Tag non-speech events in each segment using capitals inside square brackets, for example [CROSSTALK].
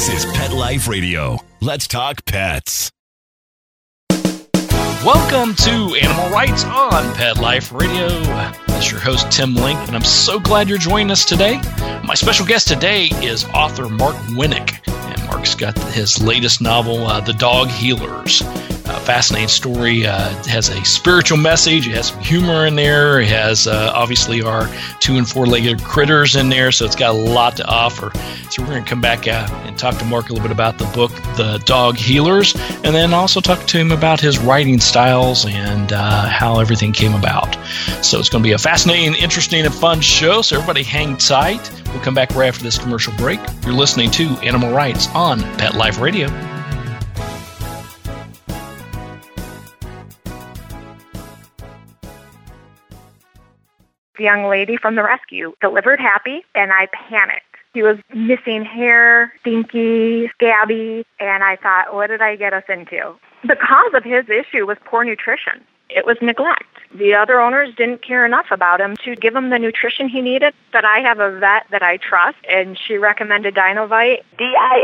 This is Pet Life Radio. Let's talk pets. Welcome to Animal Writes on Pet Life Radio. This is your host, Tim Link, and I'm so glad you're joining us today. My special guest today is author Mark Winnick, Mark's got his latest novel, uh, The Dog Healers fascinating story. Uh, has a spiritual message. It has some humor in there. It has uh, obviously our two and four legged critters in there. So it's got a lot to offer. So we're going to come back uh, and talk to Mark a little bit about the book, The Dog Healers, and then also talk to him about his writing styles and uh, how everything came about. So it's going to be a fascinating, interesting, and fun show. So everybody hang tight. We'll come back right after this commercial break. You're listening to Animal Writes on Pet Life Radio. the young lady from the rescue delivered happy, and I panicked. He was missing hair, stinky, scabby, and I thought, what did I get us into? The cause of his issue was poor nutrition. It was neglect. The other owners didn't care enough about him to give him the nutrition he needed. But I have a vet that I trust, and she recommended Dinovite. D-I-N-O-V-I-T-E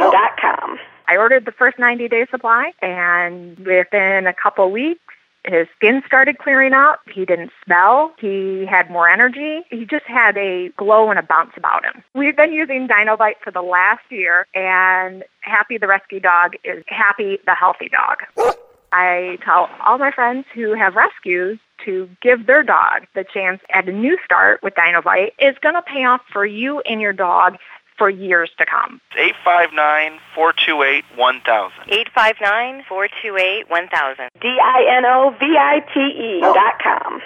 oh. dot com. I ordered the first 90 day supply, and within a couple weeks, his skin started clearing up. He didn't smell. He had more energy. He just had a glow and a bounce about him. We've been using Dinovite for the last year, and Happy the rescue dog is Happy the healthy dog. [LAUGHS] I tell all my friends who have rescues to give their dog the chance at a new start with Dinovite is going to pay off for you and your dog for years to come. 859-428-1000. 859-428-1000. D-I-N-O-V-I-T-E dot com.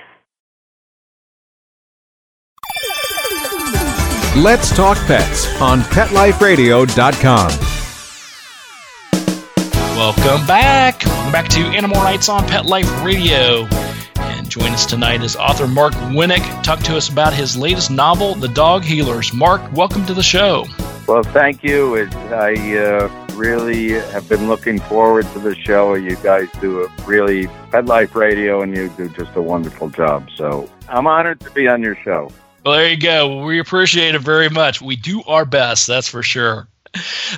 Let's Talk Pets on PetLifeRadio.com. Welcome back. Welcome back to Animal Writes on Pet Life Radio. And join us tonight is author Mark Winnick. Talk to us about his latest novel, The Dog Healers. Mark, welcome to the show. Well, thank you. It, I uh, really have been looking forward to the show. You guys do a really Pet Life Radio, and you do just a wonderful job. So I'm honored to be on your show. Well, there you go. We appreciate it very much. We do our best, that's for sure.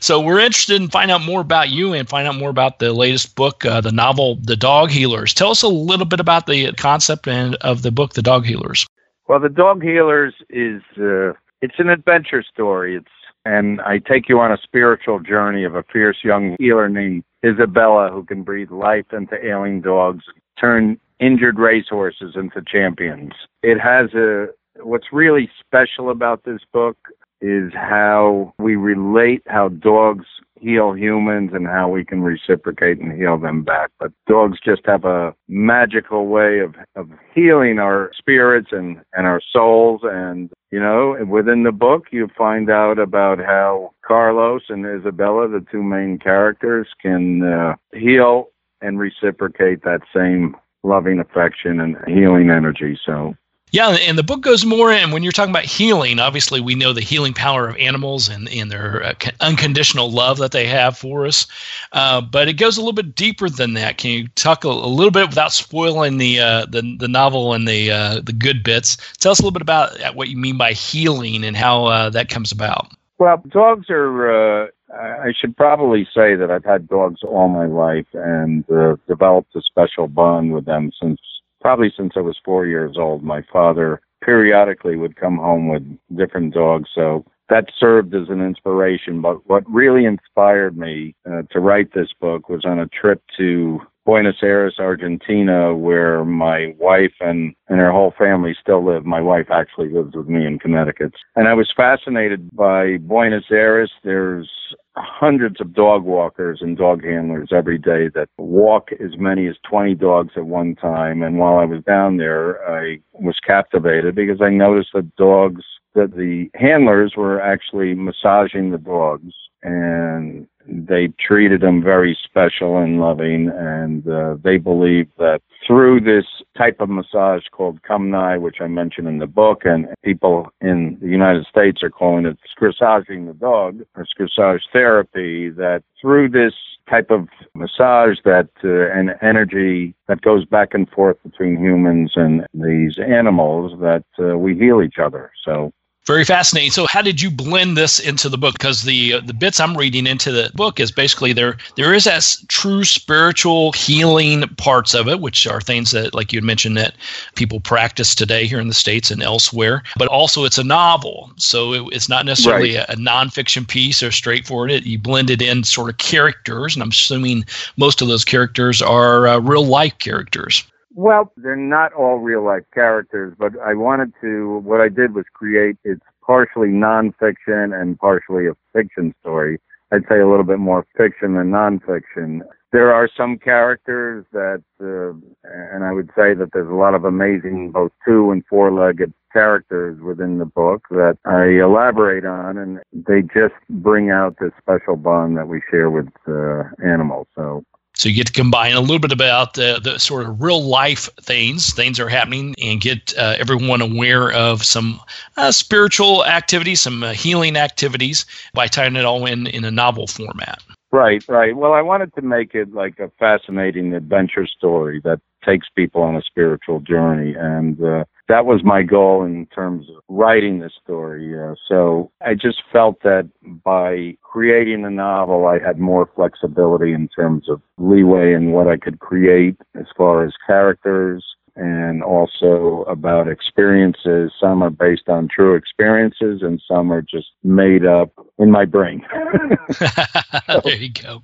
So we're interested in finding out more about you and find out more about the latest book, uh, the novel, The Dog Healers. Tell us a little bit about the concept and of the book, The Dog Healers. Well, The Dog Healers is uh, it's an adventure story. It's and I take you on a spiritual journey of a fierce young healer named Isabella who can breathe life into ailing dogs, turn injured racehorses into champions. It has a what's really special about this book is how we relate how dogs heal humans and how we can reciprocate and heal them back. But dogs just have a magical way of, of healing our spirits and, and our souls. And, you know, within the book, you find out about how Carlos and Isabella, the two main characters, can uh, heal and reciprocate that same loving affection and healing energy. So yeah, and the book goes more, in when you're talking about healing, obviously we know the healing power of animals and, and their uh, unconditional love that they have for us. Uh, but it goes a little bit deeper than that. Can you talk a, a little bit without spoiling the uh, the, the novel and the uh, the good bits? Tell us a little bit about uh, what you mean by healing and how uh, that comes about. Well, dogs are. I should probably say that I've had dogs all my life and developed a special bond with them since probably since I was four years old. My father periodically would come home with different dogs, so that served as an inspiration. But what really inspired me uh, to write this book was on a trip to Buenos Aires, Argentina, where my wife and, and her whole family still live. My wife actually lives with me in Connecticut. And I was fascinated by Buenos Aires. There's hundreds of dog walkers and dog handlers every day that walk as many as 20 dogs at one time. And while I was down there, I was captivated because I noticed that dogs, that the handlers were actually massaging the dogs and they treated them very special and loving, and uh, they believe that through this type of massage called Kumnai, which I mentioned in the book, and people in the United States are calling it scrissaging the dog or scrissage therapy, that through this type of massage that uh, and energy that goes back and forth between humans and these animals that uh, we heal each other. So Very fascinating. So, how did you blend this into the book? Because the uh, the bits I'm reading into the book is basically there there is that true spiritual healing parts of it, which are things that, like you mentioned, that people practice today here in the states and elsewhere. But also, it's a novel, so it, it's not necessarily right. a, a nonfiction piece or straightforward. It you blend it in sort of characters, and I'm assuming most of those characters are uh, real life characters. Well, they're not all real life characters, but I wanted to, what I did was create, it's partially nonfiction and partially a fiction story. I'd say a little bit more fiction than nonfiction. There are some characters that, uh, and I would say that there's a lot of amazing both two and four legged characters within the book that I elaborate on, and they just bring out this special bond that we share with uh, animals. So so you get to combine a little bit about the, the sort of real life things, things are happening, and get uh, everyone aware of some uh, spiritual activities, some uh, healing activities by tying it all in in a novel format. Right, right. Well, I wanted to make it like a fascinating adventure story that takes people on a spiritual journey, and uh, that was my goal in terms of writing the story. Uh, so I just felt that by creating a novel, I had more flexibility in terms of leeway in what I could create as far as characters and also about experiences. Some are based on true experiences and some are just made up in my brain. [LAUGHS] [LAUGHS] there you go.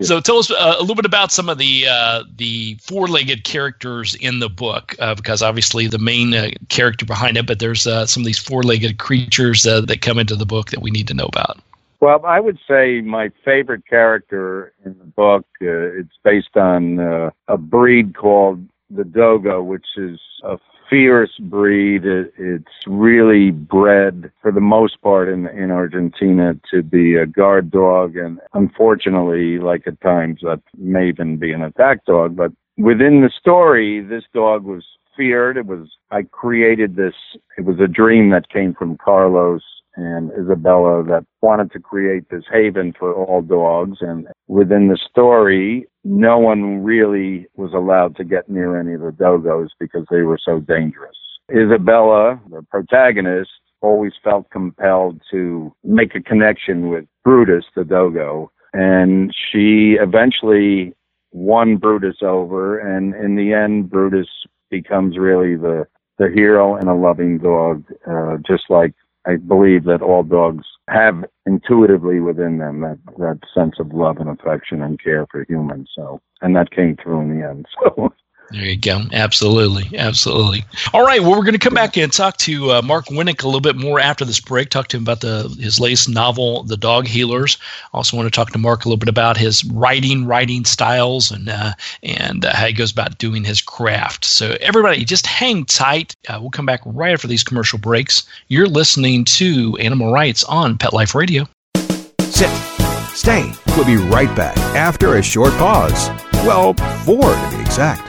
So tell us uh, a little bit about some of the uh, the four-legged characters in the book, uh, because obviously the main uh, character behind it, but there's uh, some of these four-legged creatures uh, that come into the book that we need to know about. Well, I would say my favorite character in the book it's based on a breed called the Dogo, which is a fierce breed. It, it's really bred, for the most part, in in Argentina to be a guard dog, and unfortunately, like at times, that may even be an attack dog. But within the story, this dog was feared. It was I created this. It was a dream that came from Carlos and Isabella that wanted to create this haven for all dogs. And within the story, no one really was allowed to get near any of the dogos because they were so dangerous. Isabella, the protagonist, always felt compelled to make a connection with Brutus, the dogo, and she eventually won Brutus over, and in the end, Brutus becomes really the the hero and a loving dog, uh, just like I believe that all dogs have intuitively within them that, that sense of love and affection and care for humans. So, and that came through in the end. [LAUGHS] So, there you go. Absolutely. Absolutely. All right. Well, we're going to come back and talk to uh, Mark Winnick a little bit more after this break. Talk to him about the his latest novel, The Dog Healers. Also, want to talk to Mark a little bit about his writing, writing styles, and uh, and uh, how he goes about doing his craft. So, everybody, just hang tight. Uh, we'll come back right after these commercial breaks. You're listening to Animal Writes on Pet Life Radio. Sit. Stay. We'll be right back after a short pause. Well, four to be exact.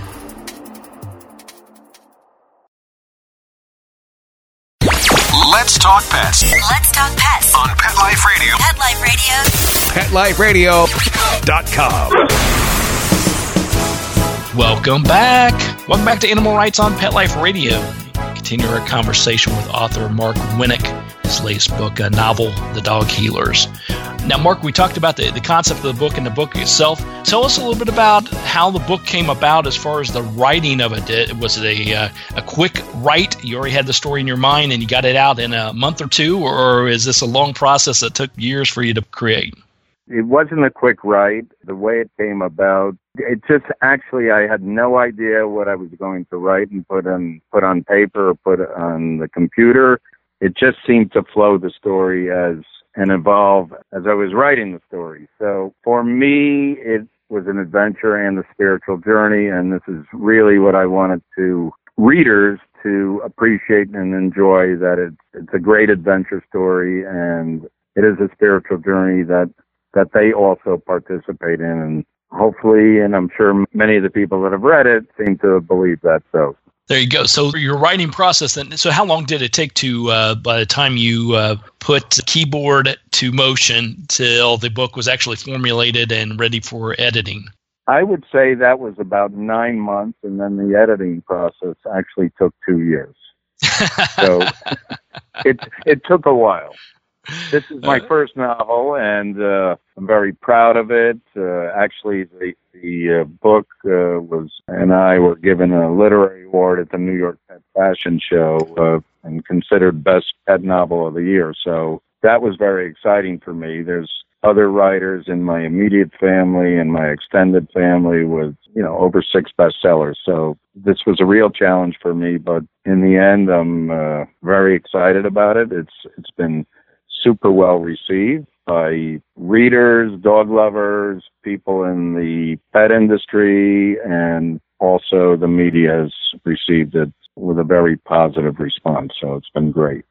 Talk pets Let's talk pets on Pet Life Radio. Pet Life Radio. PetLifeRadio.com. Welcome back. Welcome back to Animal Writes on Pet Life Radio. Continue our conversation with author Mark Winnick, his latest book, a novel, The Dog Healers. Now, Mark, we talked about the, the concept of the book and the book itself. Tell us a little bit about how the book came about as far as the writing of it. Was it a, uh, a quick write? You already had the story in your mind and you got it out in a month or two, or is this a long process that took years for you to create? it wasn't a quick write. The way it came about, it just actually I had no idea what I was going to write and put on put on paper or put on the computer. It just seemed to flow the story as and evolve as I was writing the story. So for me, it was an adventure and a spiritual journey, and this is really what I wanted to readers to appreciate and enjoy. That it's it's a great adventure story, and it is a spiritual journey that that they also participate in, and hopefully, and I'm sure many of the people that have read it seem to believe that. So there you go. So your writing process then. So how long did it take to, uh, by the time you uh, put the keyboard to motion, till the book was actually formulated and ready for editing? I would say that was about nine months, and then the editing process actually took two years. [LAUGHS] so it it took a while. This is my first novel, and uh, I'm very proud of it. Uh, actually, the the uh, book uh, was and I were given a literary award at the New York Pet Fashion Show uh, and considered best pet novel of the year. So that was very exciting for me. There's other writers in my immediate family and my extended family with you know over six bestsellers. So this was a real challenge for me, but in the end, I'm uh, very excited about it. It's it's been super well received by readers, dog lovers, people in the pet industry, and also the media has received it with a very positive response. So it's been great.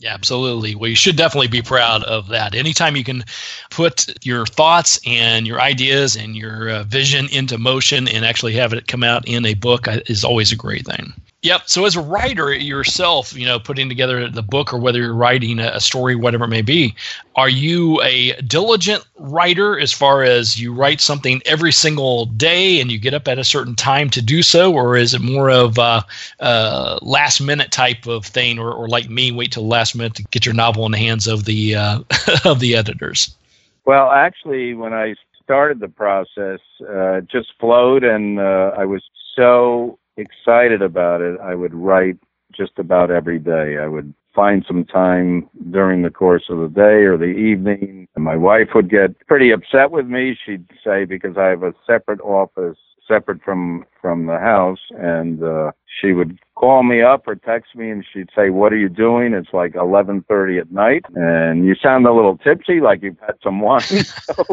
Yeah, absolutely. Well, you should definitely be proud of that. Anytime you can put your thoughts and your ideas and your uh, vision into motion and actually have it come out in a book uh, is always a great thing. Yep. So as a writer yourself, you know, putting together the book or whether you're writing a story, whatever it may be, are you a diligent writer as far as you write something every single day and you get up at a certain time to do so, or is it more of a, a last minute type of thing, or, or, like me, wait till the last minute to get your novel in the hands of the uh, [LAUGHS] of the editors? Well, actually, when I started the process, uh, just flowed, and uh, I was so excited about it, I would write just about every day. I would find some time during the course of the day or the evening. And my wife would get pretty upset with me. She'd say because I have a separate office separate from from the house and uh she would call me up or text me and she'd say what are you doing it's like 11:30 at night and you sound a little tipsy like you've had some wine [LAUGHS] so,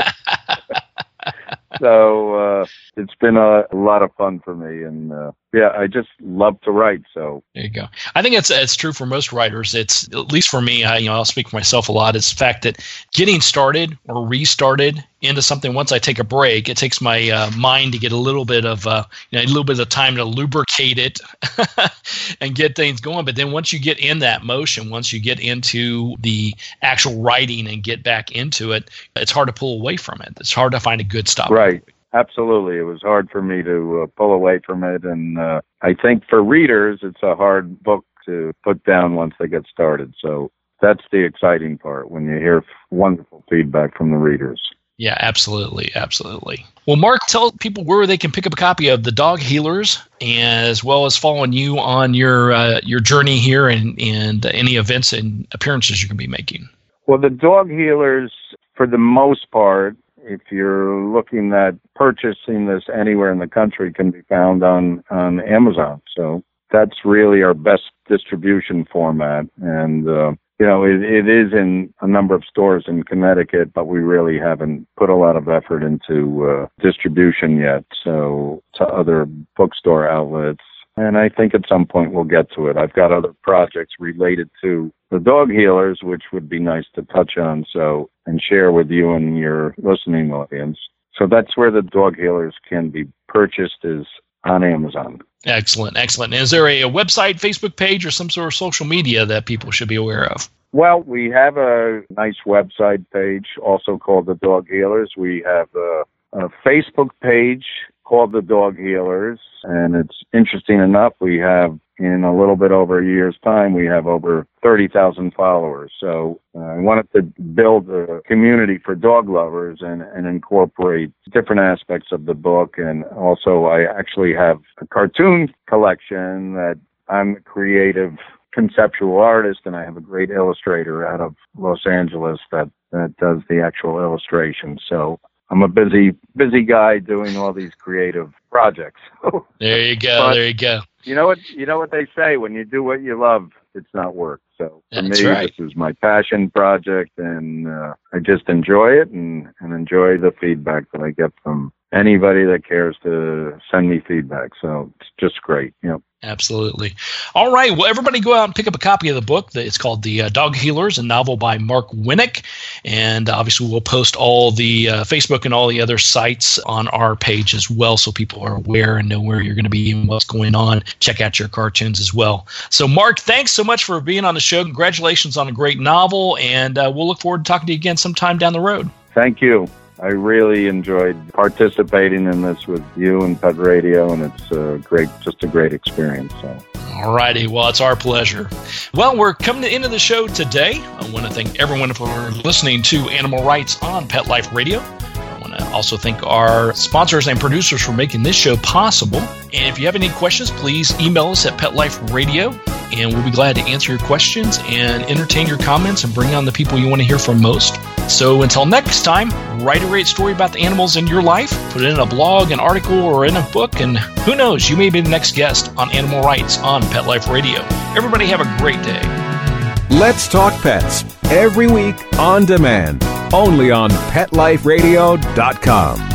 so uh, it's been a, lot of fun for me, and uh, yeah, I just love to write. So there you go. I think it's it's true for most writers. It's at least for me. I, you know, I'll speak for myself a lot. It's the fact that getting started or restarted into something once I take a break, it takes my uh, mind to get a little bit of uh, you know a little bit of time to lubricate it [LAUGHS] and get things going. But then once you get in that motion, once you get into the actual writing and get back into it, it's hard to pull away from it. It's hard to find a good stop. Right. Absolutely. It was hard for me to uh, pull away from it. And uh, I think for readers, it's a hard book to put down once they get started. So that's the exciting part when you hear wonderful feedback from the readers. Yeah, absolutely. Absolutely. Well, Mark, tell people where they can pick up a copy of The Dog Healers, as well as following you on your uh, your journey here and, and any events and appearances you're going to be making. Well, The Dog Healers, for the most part, if you're looking at purchasing this anywhere in the country, can be found on on Amazon. So that's really our best distribution format, and uh, you know it, it is in a number of stores in Connecticut, but we really haven't put a lot of effort into uh, distribution yet. So to other bookstore outlets and I think at some point we'll get to it. I've got other projects related to the dog healers, which would be nice to touch on so and share with you and your listening audience. So that's where the dog healers can be purchased is on Amazon. Excellent, excellent. Is there a, a website, Facebook page, or some sort of social media that people should be aware of? Well, we have a nice website page, also called the Dog Healers. We have a, a Facebook page called the Dog Healers, and it's interesting enough. We have in a little bit over a year's time, we have over 30,000 followers. So uh, I wanted to build a community for dog lovers and, and incorporate different aspects of the book. And also, I actually have a cartoon collection that I'm the creative conceptual artist, and I have a great illustrator out of Los Angeles that that does the actual illustration. So I'm a busy busy guy doing all these creative projects. [LAUGHS] there you go. But- there you go. You know what you know what they say when you do what you love, it's not work. So for That's me, right. this is my passion project, and uh, I just enjoy it and, and enjoy the feedback that I get from anybody that cares to send me feedback. So it's just great. You know. Absolutely. All right. Well, everybody go out and pick up a copy of the book. It's called The uh, Dog Healers, a novel by Mark Winnick. And obviously, we'll post all the uh, Facebook and all the other sites on our page as well so people are aware and know where you're going to be and what's going on. Check out your cartoons as well. So, Mark, thanks so much for being on the show. Congratulations on a great novel. And uh, we'll look forward to talking to you again sometime down the road. Thank you. I really enjoyed participating in this with you and Pet Radio, and it's a great, just a great experience. So. All righty. Well, it's our pleasure. Well, we're coming to the end of the show today. I want to thank everyone for listening to Animal Writes on Pet Life Radio. I want to also thank our sponsors and producers for making this show possible. And if you have any questions, please email us at Pet Life Radio, and we'll be glad to answer your questions and entertain your comments and bring on the people you want to hear from most. So until next time, write a great story about the animals in your life, put it in a blog, an article, or in a book, and who knows, you may be the next guest on Animal Writes on Pet Life Radio. Everybody have a great day. Let's Talk Pets every week on demand, only on PetLifeRadio.com.